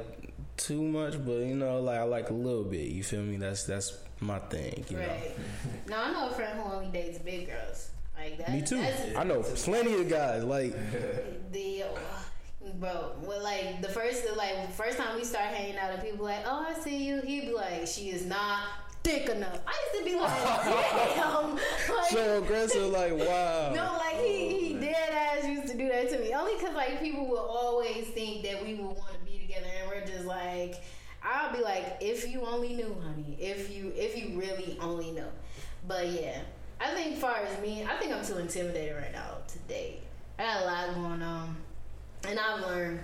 too much, but you know like I like a little bit. You feel me? That's that's my thing. You Right. No, I know a friend who only dates big girls. Like that. Me too. That's I know plenty of guys like [LAUGHS] the uh, bro. Well, like the first, like first time we start hanging out, and people like, "Oh, I see you." He'd be like, "She is not thick enough." I used to be like, "Damn!" [LAUGHS] Like, so aggressive. Like [LAUGHS] wow. No, like he, he oh, dead ass used to do that to me. Only because like people will always think that we would want to be together, and we're just like, I'll be like, if you only knew, honey, if you if you really only know. But yeah, I think far as me, I think I'm too intimidated right now to date. I got a lot going on, and I've learned.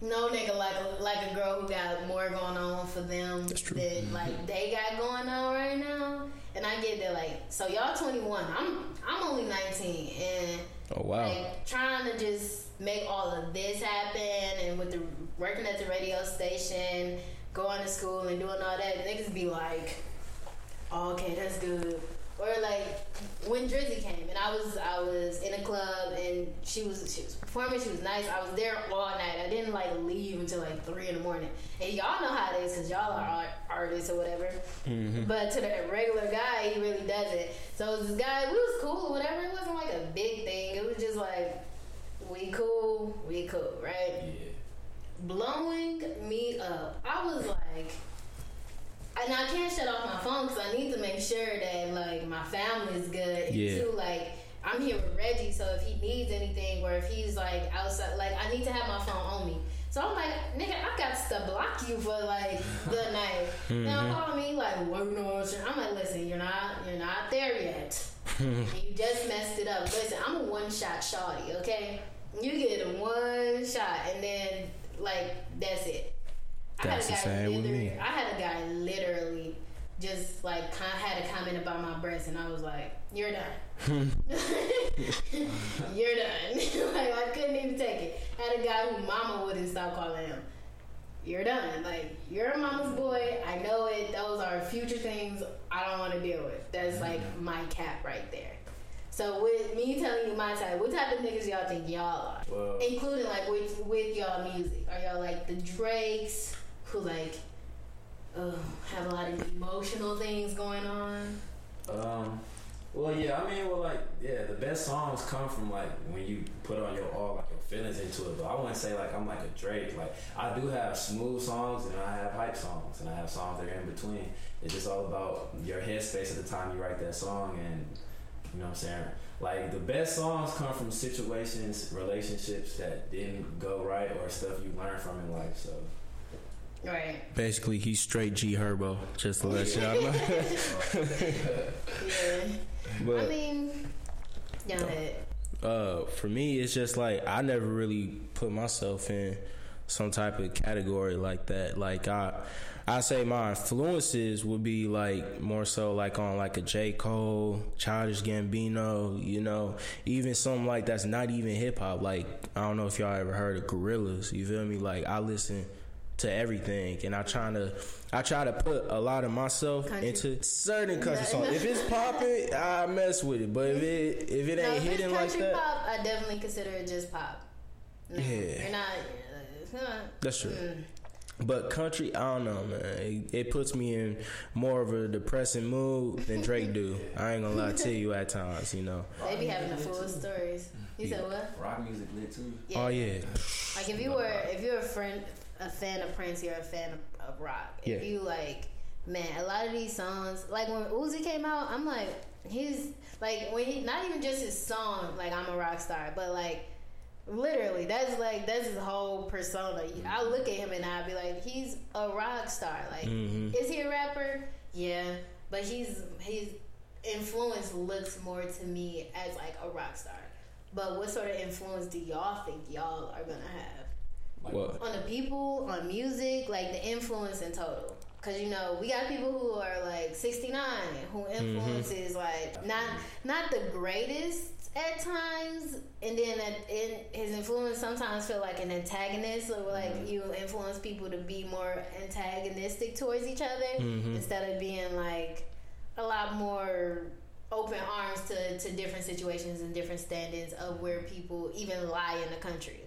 No nigga like a, like a girl who got more going on for them than like they got going on right now. And I get that like so y'all 21. I'm I'm only 19 and Oh wow. like trying to just make all of this happen and with the working at the radio station, going to school and doing all that, niggas be like, oh, okay, that's good. Or like when Drizzy came and I was I was in a club and she was she was performing, she was nice. I was there all night. I didn't like leave until like three in the morning. And y'all know how it is because y'all are art- artists or whatever. Mm-hmm. But to the regular guy, he really doesn't. So this guy, we was cool whatever. It wasn't like a big thing. It was just like we cool, we cool, right? Yeah. blowing me up. I was like, and I can't shut off my phone because I need to make sure that like my family is good. And Yeah. too, like I'm here with Reggie, so if he needs anything or if he's like outside, like I need to have my phone on me. So I'm like, nigga, I got to block you for like the [LAUGHS] night. Now mm-hmm. call me like, what you know? I'm like, listen, you're not, you're not there yet. [LAUGHS] you just messed it up. Listen, I'm a one shot shawty, okay? You get a one shot and then like that's it. That's the same with me. I had a guy literally just like had a comment about my breasts, and I was like, "You're done. [LAUGHS] [LAUGHS] You're done." [LAUGHS] like I couldn't even take it. I had a guy who mama wouldn't stop calling him. You're done. Like you're a mama's boy. I know it. Those are future things I don't want to deal with. That's mm. like my cap right there. So with me telling you my type, what type of niggas y'all think y'all are? Well, Including like with with y'all music. Are y'all like the Drakes who like uh, have a lot of emotional things going on? Um, well, yeah, I mean, well, like, yeah, the best songs come from like when you put on your all like your feelings into it. But I wouldn't say like I'm like a Drake. Like I do have smooth songs and I have hype songs and I have songs that are in between. It's just all about your headspace at the time you write that song and you know what I'm saying. Like the best songs come from situations, relationships that didn't go right or stuff you learned from in life. So Right. Basically, he's straight G Herbo. Just to let y'all know. [LAUGHS] Yeah. I mean, y'all uh, for me, it's just like I never really put myself in some type of category like that. Like I, I say my influences would be like more so like on like a J Cole, Childish Gambino, you know, even something like that's not even hip hop. Like I don't know if y'all ever heard of Gorillaz. You feel me? Like I listen to everything and I try to I try to put a lot of myself Country. into certain country No, songs. no. If it's popping, I mess with it. But if it if it ain't if it's hitting like country that, pop, I definitely consider it just pop. No, Yeah. You're not. It's not that's true. mm. But country, I don't know, man. It, it puts me in more of a depressing mood than Drake do. I ain't gonna lie to you at times, you know. They be having the full stories. You said what? rock music lit too. Yeah. Oh yeah, Like if you were, if you're a friend, a fan of Prince, you're a fan of, of rock. If you like, man, a lot of these songs, like when Uzi came out, I'm like, he's like when he, not even just his song, like I'm a rock star, but like Literally, that's like that's his whole persona. I look at him and I be like, he's a rock star. Like, Mhm. is he a rapper? Yeah, but he's his influence looks more to me as like a rock star. But what sort of influence do y'all think y'all are gonna have Like, What? on the people, on music, like the influence in total? Cause you know we got people who are like 69 who influences like not not the greatest at times, and then at, in, his influence sometimes feel like an antagonist, or like you influence people to be more antagonistic towards each other Mhm. instead of being like a lot more open arms to, to different situations and different standings of where people even lie in the country.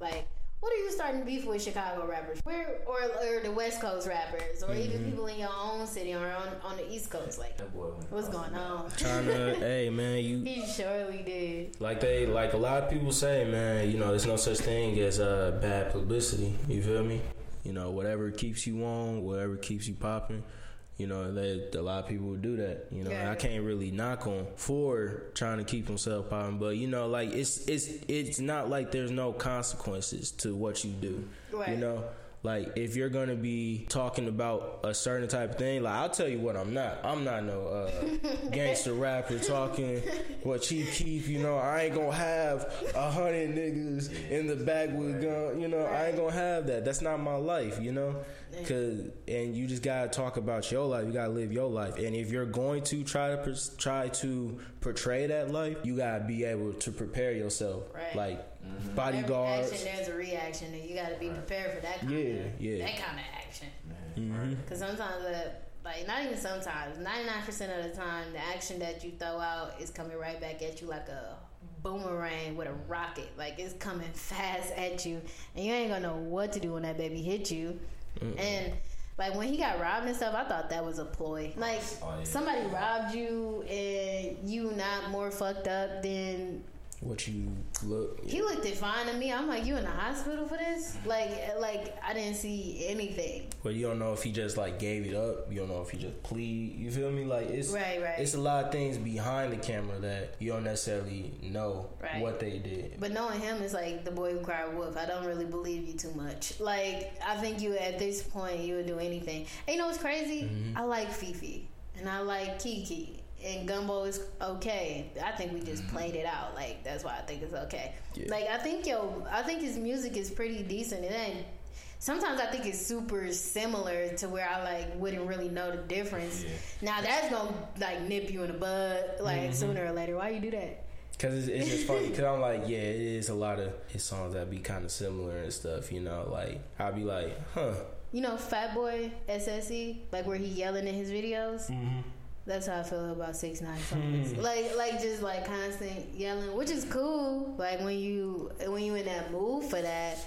Like, what are you starting beef with Chicago rappers? Where or, or the West Coast rappers, or even people in your own city or on, on the East Coast? Like, boy what's going on? Trying [LAUGHS] to, hey man, you He surely did. like they like a lot of people say, man. You know, there's no such thing as uh, bad publicity. You feel me? You know, whatever keeps you on, whatever keeps you popping. You know, that a lot of people would do that. You know, and I can't really knock on for trying to keep himself popping, but you know, like it's it's it's not like there's no consequences to what you do. You know, like if you're gonna be talking about a certain type of thing, like I'll tell you what I'm not. I'm not no uh, [LAUGHS] gangster rapper talking what Chief Keef. You know, I ain't gonna have a hundred niggas in the back with gun. You know, I ain't gonna have that. That's not my life. You know, cause and you just gotta talk about your life. You gotta live your life. And if you're going to try to pers- try to portray that life, you gotta be able to prepare yourself. Right. Like Mm-hmm. Every bodyguards. action, there's a reaction, and you got to be prepared for that. Kind Yeah, of, yeah. That kind of action. Mm-hmm. Mm-hmm. Because sometimes, uh, like not even sometimes, ninety nine percent of the time, the action that you throw out is coming right back at you like a boomerang with a rocket. Like it's coming fast at you, and you ain't gonna know what to do when that baby hit you. And like when he got robbed and stuff, I thought that was a ploy. Like Oh, yeah. somebody robbed you, and you not more fucked up than What you look. he looked fine to me. I'm like, you in the hospital for this? Like, like I didn't see anything. But you don't know if he just like gave it up. You don't know if he just plead. You feel me? Like it's Right, right. It's a lot of things behind the camera that you don't necessarily know Right. what they did. But knowing him is like the boy who cried wolf. I don't really believe you too much. Like, I think you at this point you would do anything. And you know what's crazy? Mm-hmm. I like FEFE and I like Kiki. And Gummo is okay. I think we just played it out. Like that's why I think it's okay. Yeah. Like I think yo, I think his music is pretty decent. It ain't. Sometimes I think it's super similar to where I like wouldn't really know the difference. Yeah. Now that's gonna like nip you in the bud like Mm-hmm. sooner or later. Why you do that? Cause it's, it's just funny. [LAUGHS] Cause I'm like, yeah, it is a lot of his songs that be kind of similar and stuff. You know, like I'll be like, huh. You know, Fat Boy SSE, like where he yelling in his videos. Mm-hmm. That's how I feel about six nine [LAUGHS] songs. like, like just like constant yelling, which is cool. Like when you when you in that mood for that.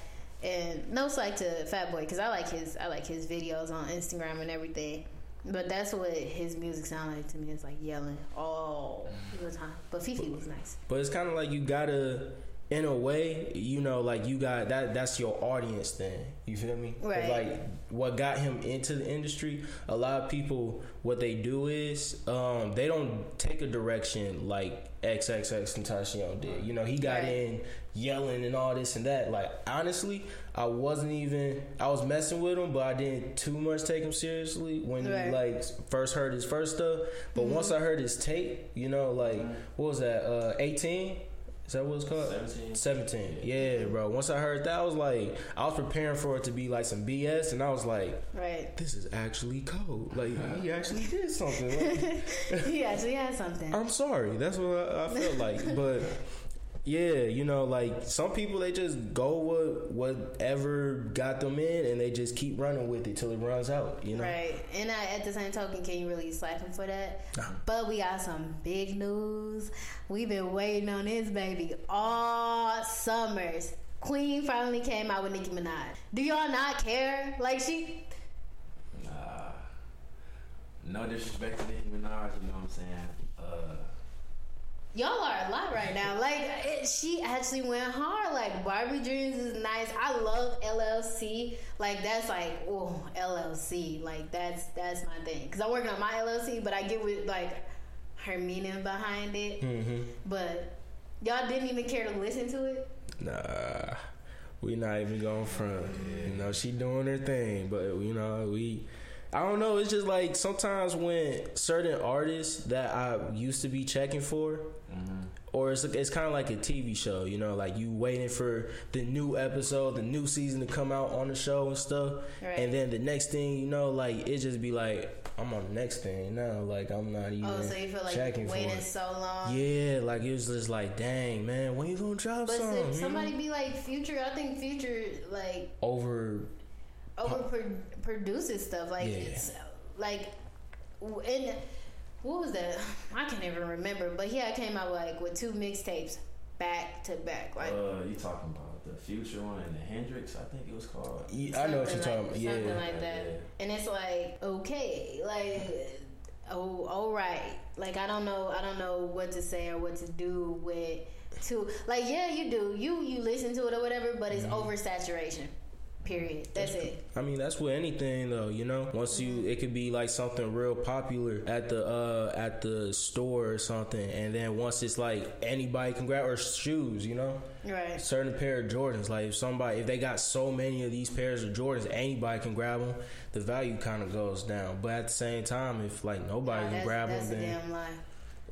And no slight to Fat Boy, because I like his I like his videos on Instagram and everything. But that's what his music sounded like to me. It's like yelling all the time. But FEFE was nice. But it's kind of like you gotta, in a way, you know, like you got that. That's your audience then. You feel me? Right. Like what got him into the industry. A lot of people, what they do is, um, they don't take a direction like XXXTentacion did. You know, he got Right. in yelling and all this and that. Like honestly, I wasn't even. I was messing with him, but I didn't too much take him seriously when Right. he like first heard his first stuff. But once I heard his tape, you know, like what was that? Uh, eighteen. Is that what it's called? 17. 17. Yeah, bro. Once I heard that, I was like, I was preparing for it to be like some BS, and I was like, Right. this is actually cold. Like, he [LAUGHS] actually did something. [LAUGHS] Like, he actually had something. I'm sorry. That's what I, I felt like. [LAUGHS] But yeah, you know, like some people they just go with whatever got them in, and they just keep running with it till it runs out. You know. Right. And I, at the same token, can you really slap him for that? Nah. But we got some big news. We've been waiting on this baby all summers. Queen finally came out with Nicki Minaj. Do y'all not care? Like she Nah. No disrespect to Nicki Minaj, you know what I'm saying? Uh, Y'all are a lot right now. Like it, she actually went hard. Like Barbie Dreams is nice. I love LLC. Like that's like oh LLC. Like that's that's my thing. Cause I'm working on my LLC, but I get with like her meaning behind it. Mm-hmm. But y'all didn't even care to listen to it. Nah, we not even going front. You know, she doing her thing, but you know, we. I don't know. It's just like sometimes when certain artists that I used to be checking for, mm-hmm. or it's it's kind of like a TV show, you know, like you waiting for the new episode, the new season to come out on the show and stuff, Right. and then the next thing you know, like it just be like I'm on the next thing now, like I'm not oh, even Oh, so you feel like checking you for waiting it. so long? Yeah, like it was just like, dang man, when you gonna drop But something? if you somebody know? be like Future, I think Future like over, over pro- produces stuff like Yeah. it's like and what was that? [LAUGHS] I can't even remember. But yeah, I came out like with two mixtapes back to back. Like Uh, you talking about the future one and the Hendrix? I think it was called. Yeah, I know what you're something talking like- about. Something Yeah, like that. Yeah. And it's like, okay, like oh all right. Like I don't know I don't know what to say or what to do with two like yeah you do. You you listen to it or whatever, but it's Mm-hmm. oversaturation. Period. That's it. I mean, that's with anything though, you know. Once you, it could be like something real popular at the uh at the store or something, and then once it's like anybody can grab or shoes, you know, Right. certain pair of Jordans. Like if somebody, if they got so many of these pairs of Jordans, anybody can grab them. The value kind of goes down. But at the same time, if like nobody Nah, can grab that's them, a then damn lie.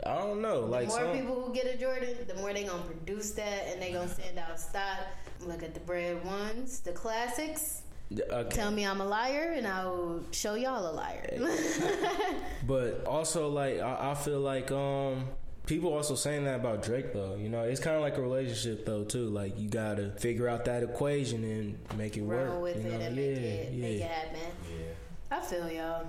I don't know. Like the more some, people who get a Jordan, the more they gonna produce that and they gonna send out style. Look at the bread ones, the classics. okay. Tell me I'm a liar, and I will show y'all a liar. [LAUGHS] But also, like I, I feel like um people also saying that about Drake though. You know, it's kind of like a relationship though too. Like you gotta figure out that equation and make it work. Roll with you know? it and yeah, make it yeah. make it happen. Yeah. I feel y'all.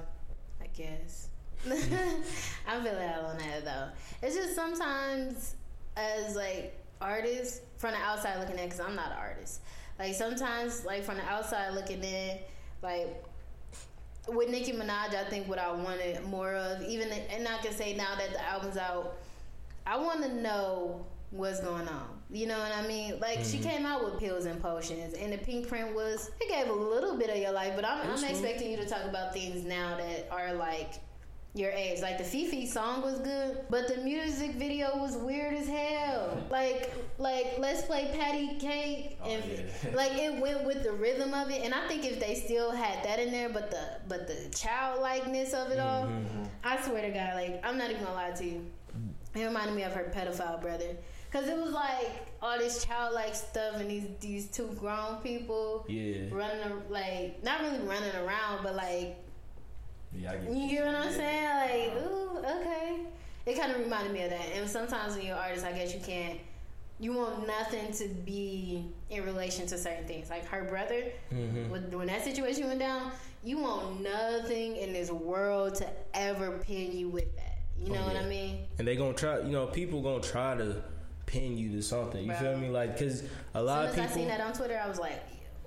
I guess. [LAUGHS] I feel y'all on that though. It's just sometimes as like artists from the outside looking in, because I'm not an artist. Like sometimes, like from the outside looking in, like with Nicki Minaj, I think what I wanted more of, even and I can say now that the album's out, I want to know what's going on. You know what I mean? Like she came out with pills and potions, and the Pinkprint was it gave a little bit of your life, but I'm, I'm expecting you to talk about things now that are like your age. Like the FEFE song was good, but the music video was weird as hell. Like like let's play Patty Cake Oh, and yeah. [LAUGHS] like it went with the rhythm of it. And I think if they still had that in there, but the but the childlikeness of it all, mm-hmm. I swear to God, like I'm not even gonna lie to you. It reminded me of her pedophile brother. Cause it was like all this childlike stuff and these these two grown people Yeah. running like not really running around, but like Yeah, I get you get what I'm saying? Like, ooh, okay. It kind of reminded me of that. And sometimes when you're an artist, I guess you can't. You want nothing to be in relation to certain things. Like her brother, Mm-hmm. when, that situation went down, you want nothing in this world to ever pin you with that. You know Oh, what. I mean? And they gonna try. You know, people gonna try to pin you to something. You Bro. feel me? Like, cause a lot As of soon as I people. seen that on Twitter, I was like,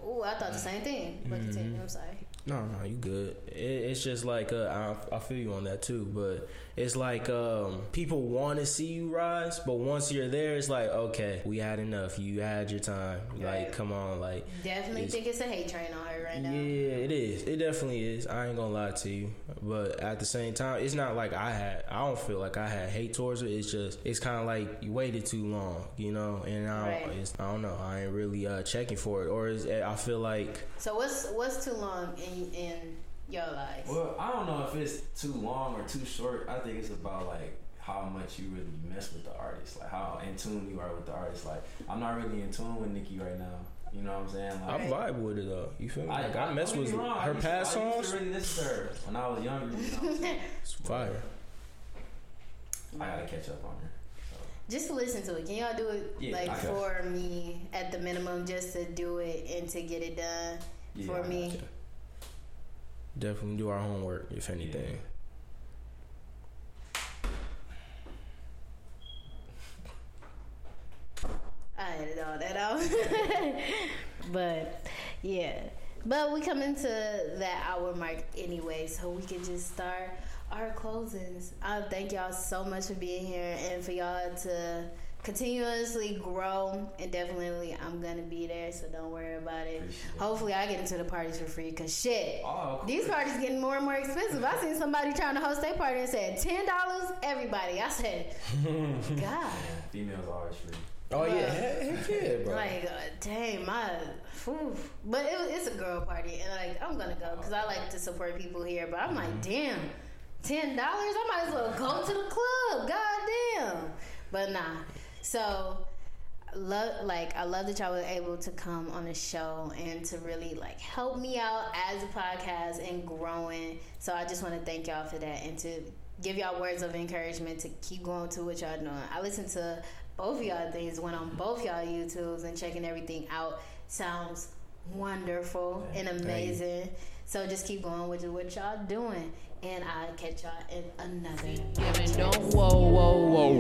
ooh, I thought the same thing. But Mm-hmm. continue. I'm sorry. No, no, you good. It, it's just like uh, I, I feel you on that too, but it's like um, people want to see you rise, but once you're there, it's like okay, we had enough. You had your time. Like, Right. come on, like Definitely It's- think it's a hate train on her right now. yeah, it is. It definitely is. I ain't gonna lie to you, but at the same time, it's not like I had. I don't feel like I had hate towards her. It's just it's kind of like you waited too long, you know. And I don't, Right. I don't know. I ain't really uh, checking for it, or is I feel like So what's what's too long in in your life? Well, I don't know if it's too long or too short. I think it's about like how much you really mess with the artist, like how in tune you are with the artist. Like I'm not really in tune with Nicki right now. You know what I'm saying? Like, I vibe with it though. You feel me? Like I, mess with get me wrong, I her used to- past I used songs. to really listen to her when I was younger. You know what I'm saying? [LAUGHS] It's fire. I gotta catch up on her. So. Just to listen to it. Can y'all do it Yeah, like for me at the minimum, just to do it and to get it done Yeah, for I me? gotcha. Definitely do our homework, if anything. I edited all that out. [LAUGHS] but yeah. But we come into that hour mark anyway, so we can just start our closings. I thank y'all so much for being here and for y'all to continuously grow. And definitely, I'm gonna be there, so don't worry about it. Appreciate it. Hopefully, I get into the parties for free, cause shit. Oh, These parties getting more and more expensive. I seen somebody trying to host their party and said ten dollars everybody. I said, [LAUGHS] God, Yeah, females always free. Oh yeah, heck, heck yeah, bro. Like, uh, dang, my, whew. but it, it's a girl party, and like I'm gonna go because I like to support people here. But I'm like, Mm-hmm. damn, ten dollars, I might as well go to the club. God damn. But nah. So, love like I love that y'all were able to come on the show and to really like help me out as a podcast and growing. So I just want to thank y'all for that and to give y'all words of encouragement to keep going to what y'all doing. I listened to both of y'all things, went on both y'all YouTubes and checking everything out. Sounds wonderful and amazing. So just keep going with what y'all doing. And I'll catch y'all in another. No.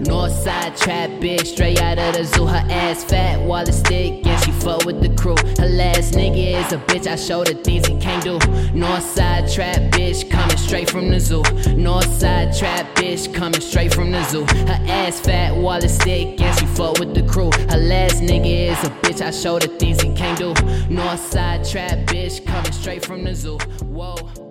Northside trap bitch, straight out of the zoo. Her ass fat, wallet stick, and she fuck with the crew. Her last nigga is a bitch, I showed her things he can't do. Northside trap bitch, coming straight from the zoo. Northside trap bitch, coming straight from the zoo. Her ass fat, wallet stick, and she fuck with the crew. Her last nigga is a bitch, I showed her things he can't do. Northside trap bitch, coming straight from the zoo. Whoa.